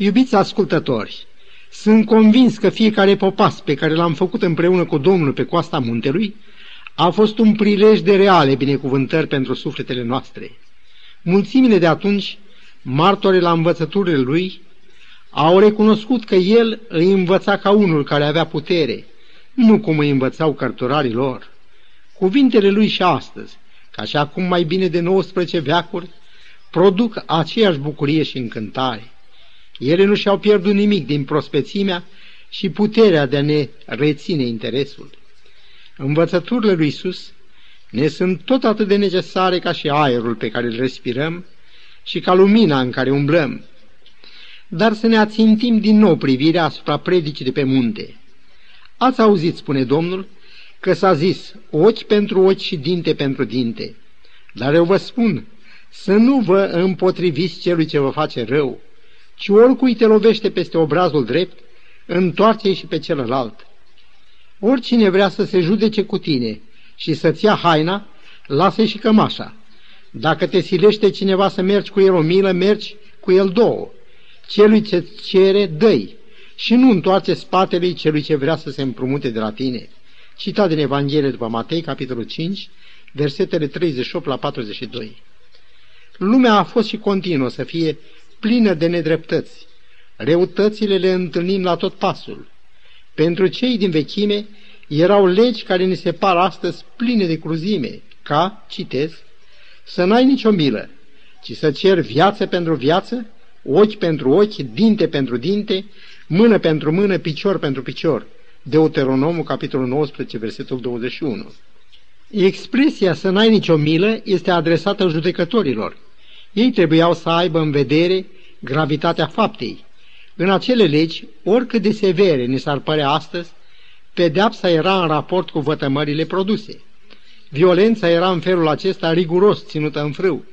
Iubiți ascultători, sunt convins că fiecare popas pe care l-am făcut împreună cu Domnul pe coasta muntelui a fost un prilej de reale binecuvântări pentru sufletele noastre. Mulțimile de atunci, martore la învățăturile lui, au recunoscut că el îi învăța ca unul care avea putere, nu cum îi învățau cărturarii lor. Cuvintele lui și astăzi, ca și acum mai bine de 19 veacuri, produc aceeași bucurie și încântare. Ele nu și-au pierdut nimic din prospețimea și puterea de a ne reține interesul. Învățăturile lui Isus ne sunt tot atât de necesare ca și aerul pe care îl respirăm și ca lumina în care umblăm. Dar să ne ațintim din nou privirea asupra predicii de pe munte. Ați auzit, spune Domnul, că s-a zis ochi pentru ochi și dinte pentru dinte. Dar eu vă spun să nu vă împotriviți celui ce vă face rău, ci oricui te lovește peste obrazul drept, întoarce-i și pe celălalt. Oricine vrea să se judece cu tine și să-ți ia haina, lasă și cămașa. Dacă te silește cineva să mergi cu el o milă, mergi cu el două. Celui ce cere, dă și nu întoarce spatele celui ce vrea să se împrumute de la tine. Citat din Evanghelie după Matei, capitolul 5, versetele 38 la 42. Lumea a fost și continuă să fie plină de nedreptăți. Reutățile le întâlnim la tot pasul. Pentru cei din vechime erau legi care ni se par astăzi pline de cruzime, ca, citez, să n-ai nicio milă, ci să cer viață pentru viață, ochi pentru ochi, dinte pentru dinte, mână pentru mână, picior pentru picior. Deuteronomul, capitolul 19, versetul 21. Expresia să n-ai nicio milă este adresată judecătorilor. Ei trebuiau să aibă în vedere gravitatea faptei. În acele legi, oricât de severe ni s-ar părea astăzi, pedeapsa era în raport cu vătămările produse. Violența era în felul acesta riguros ținută în frâu.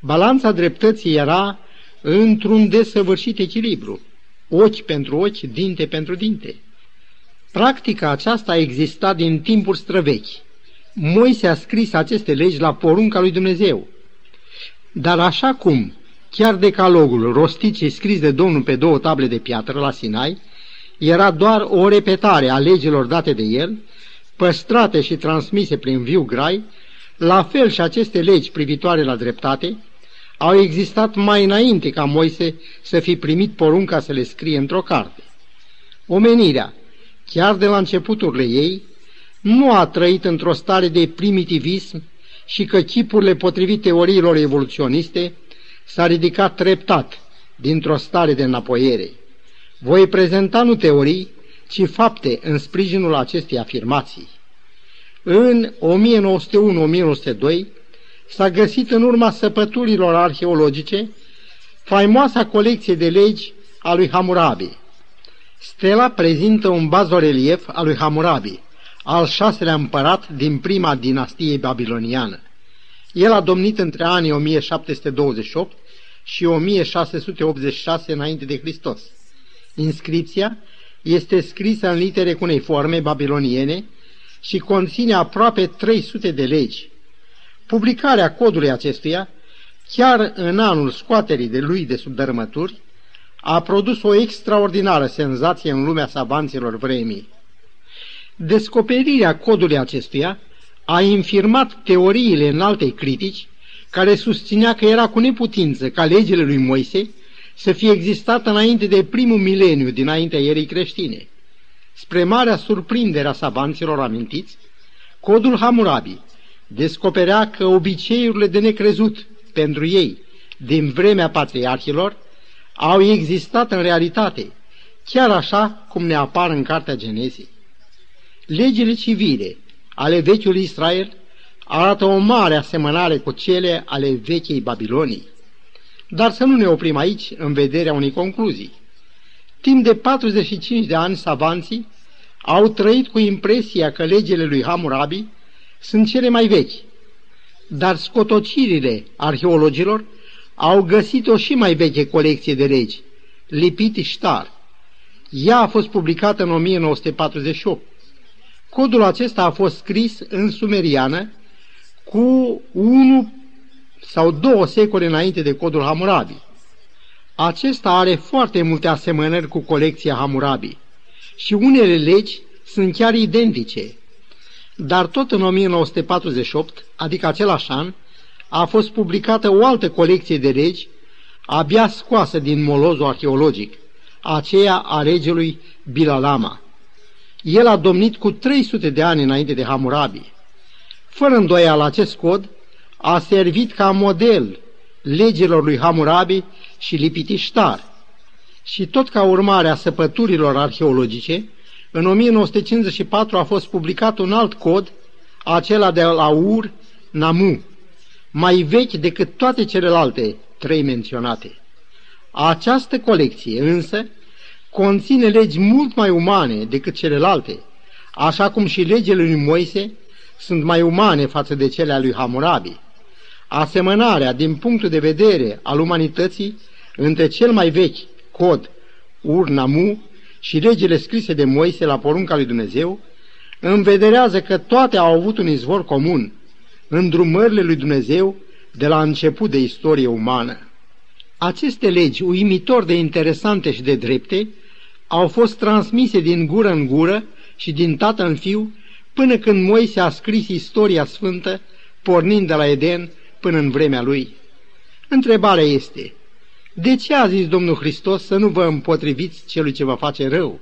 Balanța dreptății era într-un desăvârșit echilibru, ochi pentru ochi, dinte pentru dinte. Practica aceasta a existat din timpuri străvechi. Moise a scris aceste legi la porunca lui Dumnezeu. Dar așa cum chiar decalogul rostit și scris de Domnul pe două table de piatră la Sinai era doar o repetare a legilor date de el, păstrate și transmise prin viu grai, la fel și aceste legi privitoare la dreptate au existat mai înainte ca Moise să fi primit porunca să le scrie într-o carte. Omenirea, chiar de la începuturile ei, nu a trăit într-o stare de primitivism și că chipurile potrivit teoriilor evoluționiste s-a ridicat treptat dintr-o stare de înapoiere. Voi prezenta nu teorii, ci fapte în sprijinul acestei afirmații. În 1901-1902 s-a găsit în urma săpăturilor arheologice faimoasa colecție de legi a lui Hammurabi. Stela prezintă un bazorelief al lui Hammurabi, al șaselea împărat din prima dinastie babiloniană. El a domnit între anii 1728 și 1686 înainte de Hristos. Inscripția este scrisă în litere cuneiforme babiloniene și conține aproape 300 de legi. Publicarea codului acestuia, chiar în anul scoaterii de lui de sub dărâmături, a produs o extraordinară senzație în lumea savanților vremii. Descoperirea codului acestuia a infirmat teoriile în alte critici care susținea că era cu neputință ca legile lui Moise să fie existat înainte de primul mileniu dinaintea erei creștine. Spre marea surprindere a savanților amintiți, codul Hammurabi descoperea că obiceiurile de necrezut pentru ei din vremea patriarhilor au existat în realitate, chiar așa cum ne apar în Cartea Genezii. Legile civile ale vechiului Israel arată o mare asemănare cu cele ale vechei Babilonii. Dar să nu ne oprim aici în vederea unei concluzii. Timp de 45 de ani, savanții au trăit cu impresia că legile lui Hammurabi sunt cele mai vechi, dar scotocirile arheologilor au găsit o și mai veche colecție de legi, Lipit Shtar. Ea a fost publicată în 1948. Codul acesta a fost scris în sumeriană cu unu sau două secole înainte de codul Hammurabi. Acesta are foarte multe asemănări cu colecția Hammurabi și unele legi sunt chiar identice. Dar tot în 1948, adică același an, a fost publicată o altă colecție de legi, abia scoasă din molozul arheologic, aceea a regelui Bilalama. El a domnit cu 300 de ani înainte de Hammurabi. Fără îndoială, acest cod a servit ca model legilor lui Hammurabi și Lipitiștar. Și tot ca urmare a săpăturilor arheologice, în 1954 a fost publicat un alt cod, acela de la Ur Namu, mai vechi decât toate celelalte trei menționate. Această colecție însă conține legi mult mai umane decât celelalte, așa cum și legile lui Moise sunt mai umane față de cele a lui Hammurabi. Asemănarea din punctul de vedere al umanității între cel mai vechi cod Urnamu și legile scrise de Moise la porunca lui Dumnezeu învederează că toate au avut un izvor comun, îndrumările lui Dumnezeu de la început de istorie umană. Aceste legi, uimitor de interesante și de drepte, au fost transmise din gură în gură și din tată în fiu, până când Moise a scris istoria sfântă, pornind de la Eden până în vremea lui. Întrebarea este, de ce a zis Domnul Hristos să nu vă împotriviți celui ce vă face rău?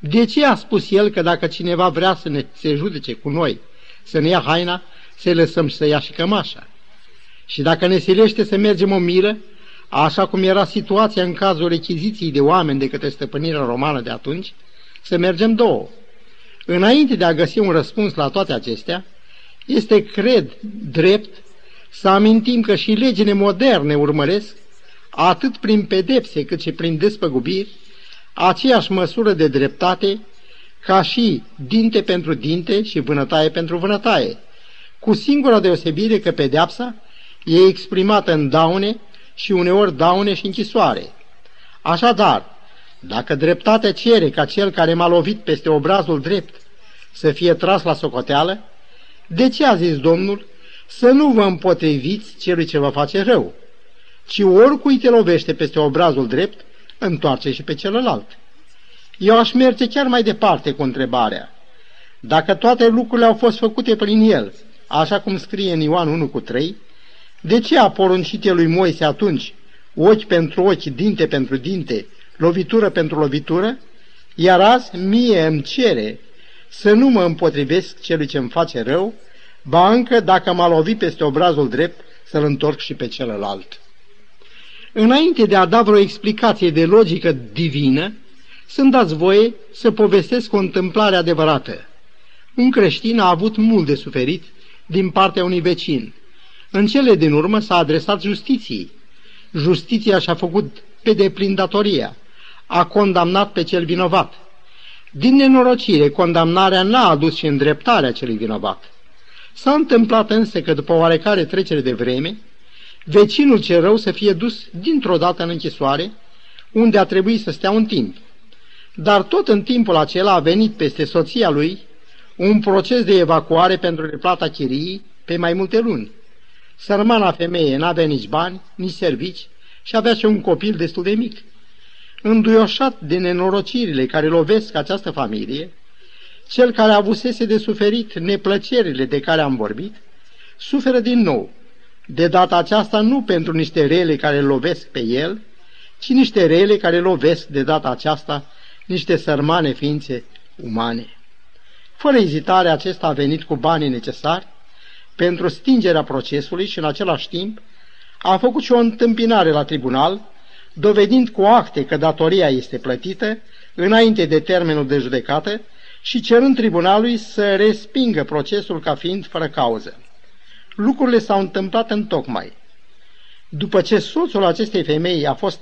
De ce a spus El că dacă cineva vrea să ne se judece cu noi, să ne ia haina, să lăsăm să ia și cămașa? Și dacă ne silește să mergem o milă, așa cum era situația în cazul rechiziției de oameni de către stăpânirea romană de atunci, să mergem două. Înainte de a găsi un răspuns la toate acestea, este, cred, drept să amintim că și legile moderne urmăresc, atât prin pedepse cât și prin despăgubiri, aceeași măsură de dreptate ca și dinte pentru dinte și vânătaie pentru vânătaie, cu singura deosebire că pedeapsa e exprimată în daune și uneori daune și închisoare. Așadar, dacă dreptatea cere ca cel care m-a lovit peste obrazul drept să fie tras la socoteală, de ce a zis Domnul să nu vă împotriviți celui ce vă face rău, ci oricui te lovește peste obrazul drept, întoarce și pe celălalt. Eu aș merge chiar mai departe cu întrebarea. Dacă toate lucrurile au fost făcute prin el, așa cum scrie în Ioan 1 cu 3, de ce a poruncit el lui Moise atunci ochi pentru ochi, dinte pentru dinte, lovitură pentru lovitură, iar azi mie îmi cere să nu mă împotrivesc celui ce îmi face rău, ba încă dacă m-a lovit peste obrazul drept, să-l întorc și pe celălalt. Înainte de a da vreo explicație de logică divină, să-mi dați voie să povestesc o întâmplare adevărată. Un creștin a avut mult de suferit din partea unui vecin. În cele din urmă s-a adresat justiției. Justiția și-a făcut pe deplin datoria. A condamnat pe cel vinovat. Din nenorocire, condamnarea n-a adus și îndreptarea celui vinovat. S-a întâmplat însă că după oarecare trecere de vreme, vecinul ce rău să fie dus dintr-o dată în închisoare, unde a trebuit să stea un timp. Dar tot în timpul acela a venit peste soția lui un proces de evacuare pentru replata chiriei pe mai multe luni. Sărmana femeie n-avea nici bani, nici servici și avea și un copil destul de mic. Înduioșat de nenorocirile care lovesc această familie, cel care avusese de suferit neplăcerile de care am vorbit, suferă din nou, de data aceasta nu pentru niște rele care lovesc pe el, ci niște rele care lovesc de data aceasta niște sărmane ființe umane. Fără ezitare, acesta a venit cu banii necesari pentru stingerea procesului și în același timp a făcut și o întâmpinare la tribunal, dovedind cu acte că datoria este plătită înainte de termenul de judecată și cerând tribunalului să respingă procesul ca fiind fără cauză. Lucrurile s-au întâmplat în tocmai. După ce soțul acestei femei a fost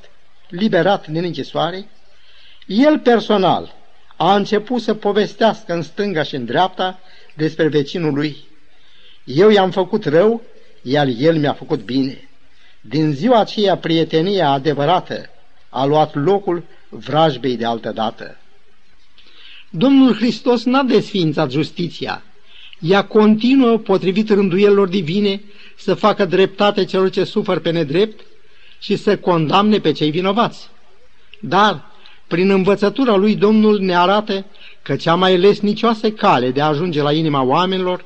liberat din închisoare, el personal a început să povestească în stânga și în dreapta despre vecinul lui. Eu i-am făcut rău, iar el mi-a făcut bine. Din ziua aceea prietenia adevărată a luat locul vrajbei de altă dată. Domnul Hristos n-a desfințat justiția. Ea continuă, potrivit rânduielor divine, să facă dreptate celor ce sufăr pe nedrept și să condamne pe cei vinovați. Dar, prin învățătura lui Domnul ne arată că cea mai lesnicioasă cale de a ajunge la inima oamenilor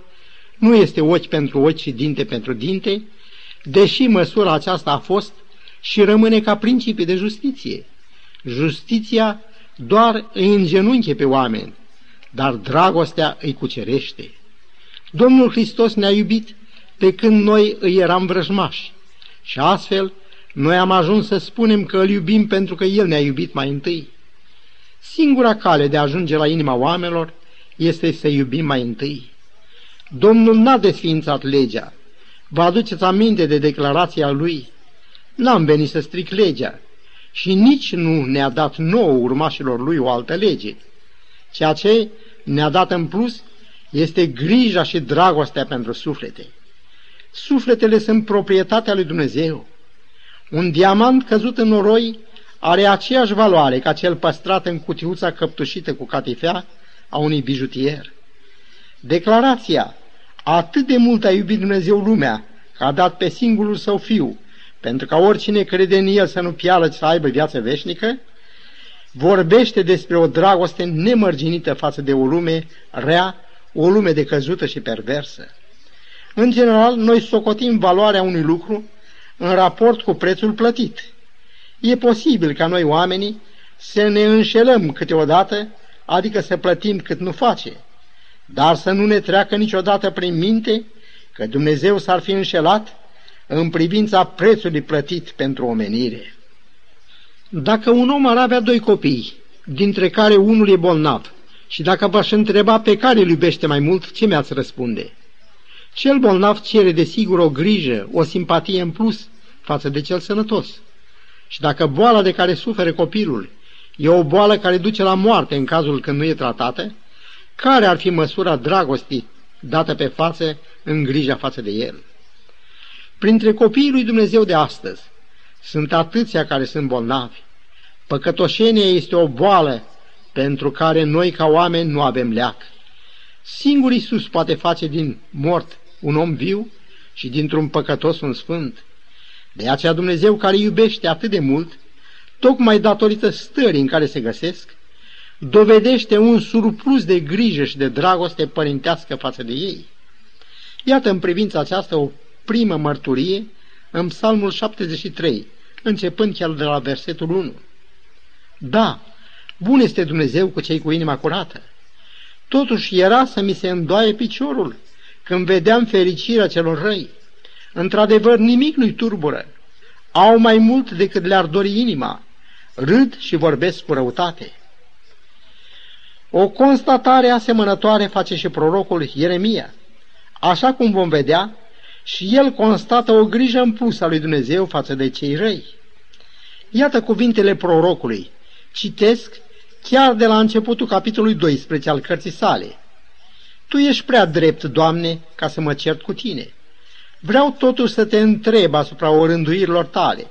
nu este ochi pentru ochi și dinte pentru dinte, deși măsura aceasta a fost și rămâne ca principiu de justiție. Justiția doar îi îngenunche pe oameni, dar dragostea îi cucerește. Domnul Hristos ne-a iubit pe când noi îi eram vrăjmași și astfel noi am ajuns să spunem că îl iubim pentru că El ne-a iubit mai întâi. Singura cale de a ajunge la inima oamenilor este să iubim mai întâi. Domnul n-a desființat legea. Vă aduceți aminte de declarația lui? N-am venit să stric legea și nici nu ne-a dat nouă urmașilor lui o altă lege. Ceea ce ne-a dat în plus este grija și dragostea pentru suflete. Sufletele sunt proprietatea lui Dumnezeu. Un diamant căzut în noroi are aceeași valoare ca cel păstrat în cutiuța căptușită cu catifea a unui bijutier. Declarația, atât de mult a iubit Dumnezeu lumea, că a dat pe singurul său fiu, pentru ca oricine crede în el să nu piară, să aibă viață veșnică, vorbește despre o dragoste nemărginită față de o lume rea, o lume decăzută și perversă. În general, noi socotim valoarea unui lucru în raport cu prețul plătit. E posibil ca noi oamenii să ne înșelăm câteodată, adică să plătim cât nu face, dar să nu ne treacă niciodată prin minte că Dumnezeu s-ar fi înșelat în privința prețului plătit pentru omenire. Dacă un om ar avea doi copii, dintre care unul e bolnav, și dacă v-aș întreba pe care îl iubește mai mult, ce mi-ați răspunde? Cel bolnav cere de sigur o grijă, o simpatie în plus față de cel sănătos. Și dacă boala de care suferă copilul e o boală care duce la moarte în cazul când nu e tratată, care ar fi măsura dragostii dată pe față în grija față de el? Printre copiii lui Dumnezeu de astăzi sunt atâția care sunt bolnavi. Păcătoșenia este o boală pentru care noi ca oameni nu avem leac. Singur Iisus poate face din mort un om viu și dintr-un păcătos un sfânt. De aceea Dumnezeu care iubește atât de mult, tocmai datorită stării în care se găsesc, dovedește un surplus de grijă și de dragoste părintească față de ei. Iată în privința aceasta o primă mărturie în Psalmul 73, începând chiar de la versetul 1. Da, bun este Dumnezeu cu cei cu inima curată. Totuși era să mi se îndoaie piciorul când vedeam fericirea celor răi. Într-adevăr, nimic nu-i turbură. Au mai mult decât le-ar dori inima. Râd și vorbesc cu răutate. O constatare asemănătoare face și prorocul Ieremia. Așa cum vom vedea, și el constată o grijă în plus a lui Dumnezeu față de cei răi. Iată cuvintele prorocului. Citesc chiar de la începutul capitolului 12 al cărții sale. Tu ești prea drept, Doamne, ca să mă cert cu tine. Vreau totuși să te întreb asupra orânduirilor tale.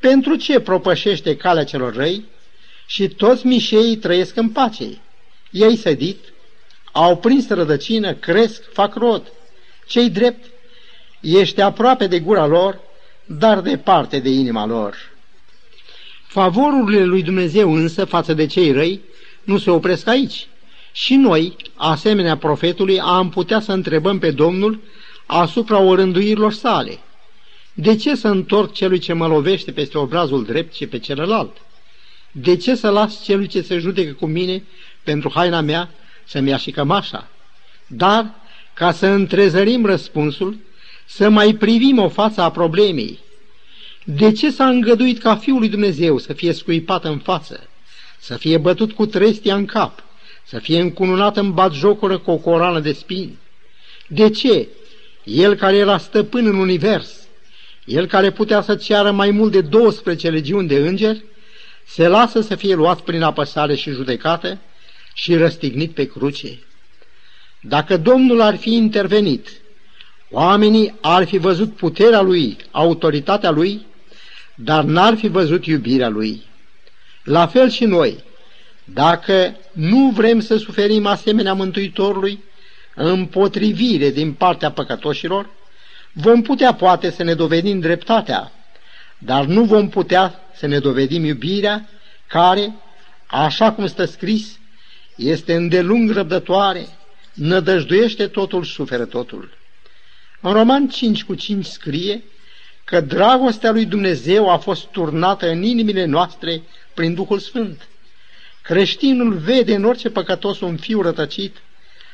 Pentru ce propășește calea celor răi și toți mișeii trăiesc în pace? Ei sădit, au prins rădăcină, cresc, fac rod. Cei drept Ești aproape de gura lor, dar departe de inima lor. Favorurile lui Dumnezeu însă față de cei răi nu se opresc aici. Și noi, asemenea profetului, am putea să întrebăm pe Domnul asupra orânduirilor sale. De ce să întorc celui ce mă lovește peste obrazul drept și pe celălalt? De ce să las celui ce se judecă cu mine pentru haina mea să-mi ia și cămașa? Dar, ca să întrezărim răspunsul, să mai privim o față a problemei. De ce s-a îngăduit ca Fiul lui Dumnezeu să fie scuipat în față, să fie bătut cu trestia în cap, să fie încununat în batjocură cu o coroană de spini? De ce? El care era stăpân în univers, el care putea să ceară mai mult de 12 legiuni de îngeri, se lasă să fie luat prin apăsare și judecată și răstignit pe cruce. Dacă Domnul ar fi intervenit Oamenii ar fi văzut puterea lui, autoritatea lui, dar n-ar fi văzut iubirea lui. La fel și noi, dacă nu vrem să suferim asemenea Mântuitorului, împotrivire din partea păcătoșilor, vom putea poate să ne dovedim dreptatea, dar nu vom putea să ne dovedim iubirea care, așa cum stă scris, este îndelung răbdătoare, nădăjduiește totul, suferă totul. În Roman 5 cu 5 scrie că dragostea lui Dumnezeu a fost turnată în inimile noastre prin Duhul Sfânt. Creștinul vede în orice păcătos un fiu rătăcit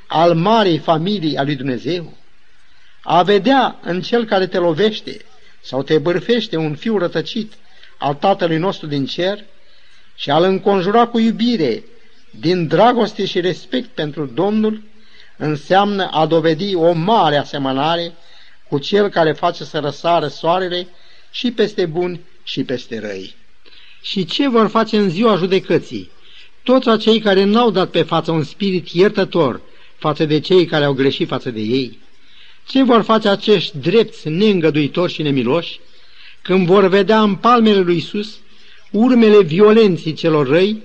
al marei familii a lui Dumnezeu. A vedea în cel care te lovește sau te bârfește un fiu rătăcit al Tatălui nostru din cer și al înconjura cu iubire, din dragoste și respect pentru Domnul, înseamnă a dovedi o mare asemănare cu cel care face să răsară soarele și peste buni și peste răi. Și ce vor face în ziua judecății? Toți acei care n-au dat pe față un spirit iertător față de cei care au greșit față de ei? Ce vor face acești drepți neîngăduitori și nemiloși când vor vedea în palmele lui Isus urmele violenții celor răi,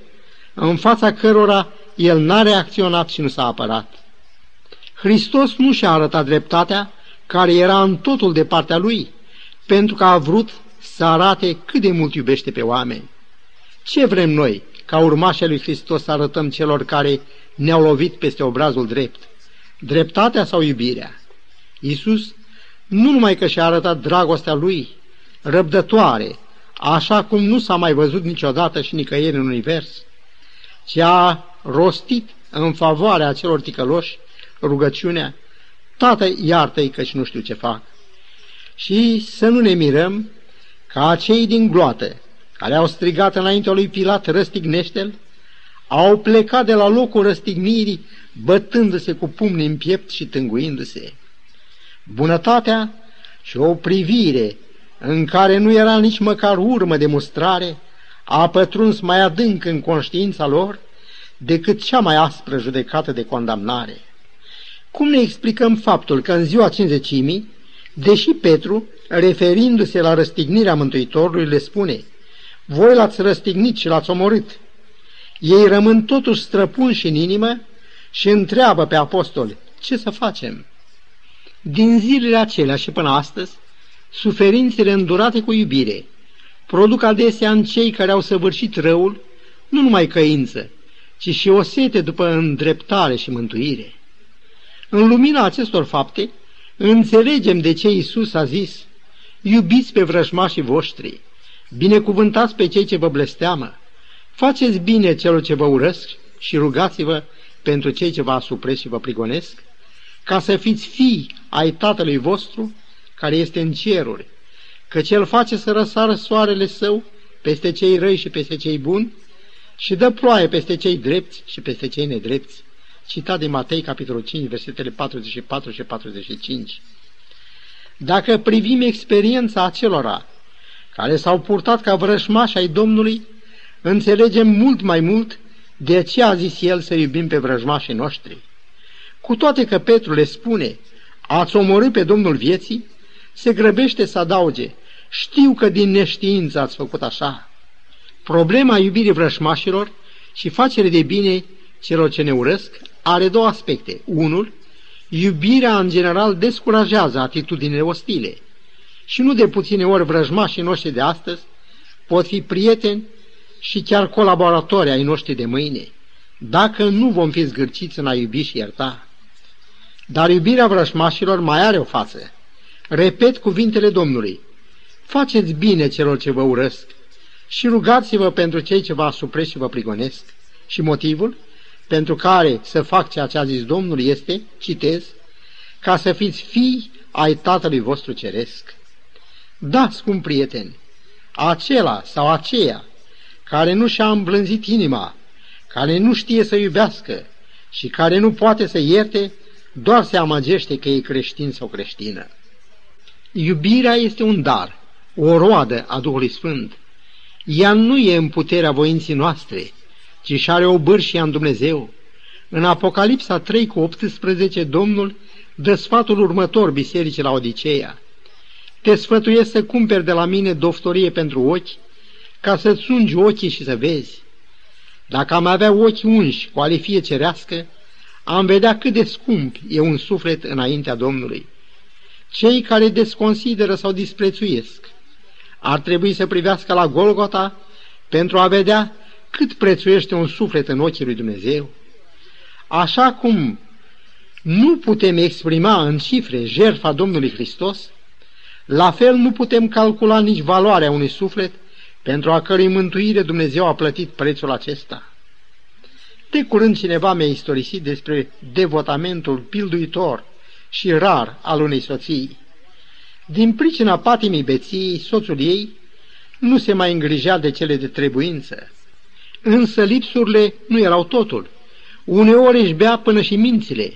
în fața cărora el n-a reacționat și nu s-a apărat? Hristos nu și-a arătat dreptatea, care era în totul de partea lui, pentru că a vrut să arate cât de mult iubește pe oameni. Ce vrem noi, ca urmașii lui Hristos, să arătăm celor care ne-au lovit peste obrazul drept? Dreptatea sau iubirea? Iisus nu numai că și-a arătat dragostea lui, răbdătoare, așa cum nu s-a mai văzut niciodată și nicăieri în univers, ci a rostit în favoarea celor ticăloși rugăciunea, Tată, iartă-i că și nu știu ce fac. Și să nu ne mirăm ca acei din gloată, care au strigat înaintea lui Pilat, răstignește-l, au plecat de la locul răstignirii, bătându-se cu pumni în piept și tânguindu-se. Bunătatea și o privire în care nu era nici măcar urmă de mustrare, a pătruns mai adânc în conștiința lor decât cea mai aspră judecată de condamnare. Cum ne explicăm faptul că în ziua cinzecimii, deși Petru, referindu-se la răstignirea Mântuitorului, le spune Voi l-ați răstignit și l-ați omorât. Ei rămân totuși străpunși în inimă și întreabă pe apostoli, ce să facem? Din zilele acelea și până astăzi, suferințele îndurate cu iubire produc adesea în cei care au săvârșit răul nu numai căință, ci și o sete după îndreptare și mântuire. În lumina acestor fapte, înțelegem de ce Isus a zis, iubiți pe vrăjmașii voștri, binecuvântați pe cei ce vă blesteamă, faceți bine celor ce vă urăsc și rugați-vă pentru cei ce vă asupresc și vă prigonesc, ca să fiți fii ai Tatălui vostru care este în ceruri, că cel face să răsară soarele său peste cei răi și peste cei buni și dă ploaie peste cei drepți și peste cei nedrepți citat de Matei, capitolul 5, versetele 44 și 45. Dacă privim experiența acelora care s-au purtat ca vrășmași ai Domnului, înțelegem mult mai mult de ce a zis El să iubim pe vrăjmașii noștri. Cu toate că Petru le spune, ați omorât pe Domnul vieții, se grăbește să adauge, știu că din neștiință ați făcut așa. Problema iubirii vrășmașilor și facere de bine celor ce ne urăsc are două aspecte. Unul, iubirea în general descurajează atitudinile ostile și nu de puține ori vrăjmașii noștri de astăzi pot fi prieteni și chiar colaboratori ai noștri de mâine, dacă nu vom fi zgârciți în a iubi și ierta. Dar iubirea vrăjmașilor mai are o față. Repet cuvintele Domnului. Faceți bine celor ce vă urăsc și rugați-vă pentru cei ce vă asupresc și vă prigonesc. Și motivul? pentru care să fac ceea ce a zis Domnul este, citez, ca să fiți fii ai Tatălui vostru Ceresc. Da, scump prieteni, acela sau aceea care nu și-a îmblânzit inima, care nu știe să iubească și care nu poate să ierte, doar se amăgește că e creștin sau creștină. Iubirea este un dar, o roadă a Duhului Sfânt. Ea nu e în puterea voinții noastre, ci și are o bârșie în Dumnezeu. În Apocalipsa 3 cu 18, Domnul dă sfatul următor bisericii la Odiseea. Te sfătuiesc să cumperi de la mine doftorie pentru ochi, ca să-ți ungi ochii și să vezi. Dacă am avea ochi unși cu alifie cerească, am vedea cât de scump e un suflet înaintea Domnului. Cei care desconsideră sau disprețuiesc ar trebui să privească la Golgota pentru a vedea cât prețuiește un suflet în ochii lui Dumnezeu. Așa cum nu putem exprima în cifre jertfa Domnului Hristos, la fel nu putem calcula nici valoarea unui suflet pentru a cărui mântuire Dumnezeu a plătit prețul acesta. De curând cineva mi-a istorisit despre devotamentul pilduitor și rar al unei soții. Din pricina patimii beției, soțul ei nu se mai îngrijea de cele de trebuință. Însă lipsurile nu erau totul. Uneori își bea până și mințile.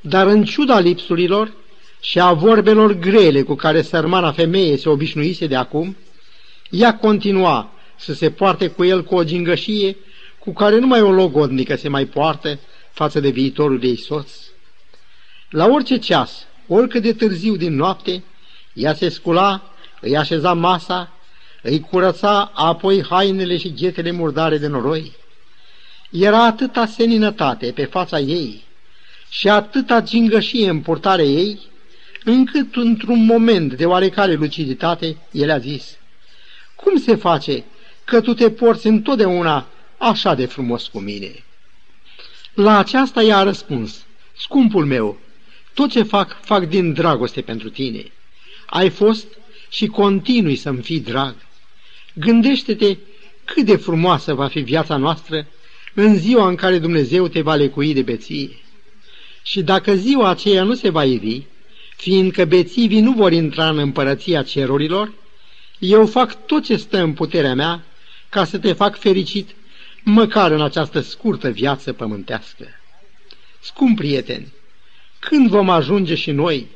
Dar în ciuda lipsurilor și a vorbelor grele cu care sărmana femeie se obișnuise de acum, ea continua să se poarte cu el cu o gingășie cu care numai o logodnică se mai poartă față de viitorul ei soț. La orice ceas, oricât de târziu din noapte, ea se scula, îi așeza masa, îi curăța apoi hainele și ghetele murdare de noroi. Era atâta seninătate pe fața ei și atâta gingășie în purtarea ei, încât într-un moment de oarecare luciditate, el a zis, Cum se face că tu te porți întotdeauna așa de frumos cu mine? La aceasta i-a răspuns, Scumpul meu, tot ce fac, fac din dragoste pentru tine. Ai fost și continui să-mi fii drag. Gândește-te cât de frumoasă va fi viața noastră în ziua în care Dumnezeu te va lecui de beție. Și dacă ziua aceea nu se va ivi, fiindcă bețivii nu vor intra în împărăția cerurilor, eu fac tot ce stă în puterea mea ca să te fac fericit, măcar în această scurtă viață pământească. Scump prieteni, când vom ajunge și noi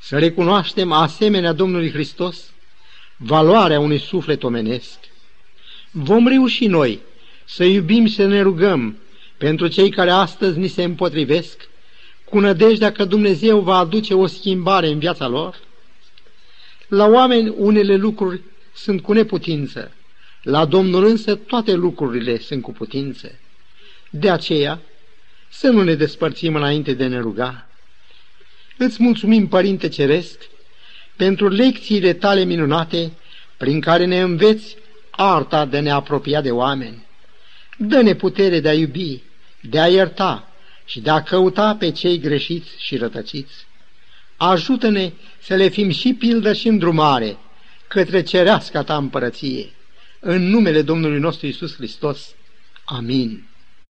să recunoaștem asemenea Domnului Hristos valoarea unui suflet omenesc? Vom reuși noi să iubim și să ne rugăm pentru cei care astăzi ni se împotrivesc, cu nădejdea că Dumnezeu va aduce o schimbare în viața lor? La oameni unele lucruri sunt cu neputință, la Domnul însă toate lucrurile sunt cu putință. De aceea, să nu ne despărțim înainte de ne ruga. Îți mulțumim, Părinte Ceresc, pentru lecțiile tale minunate prin care ne înveți arta de a ne apropia de oameni. Dă-ne putere de a iubi, de a ierta și de a căuta pe cei greșiți și rătăciți. Ajută-ne să le fim și pildă și îndrumare către cereasca ta împărăție. În numele Domnului nostru Isus Hristos. Amin.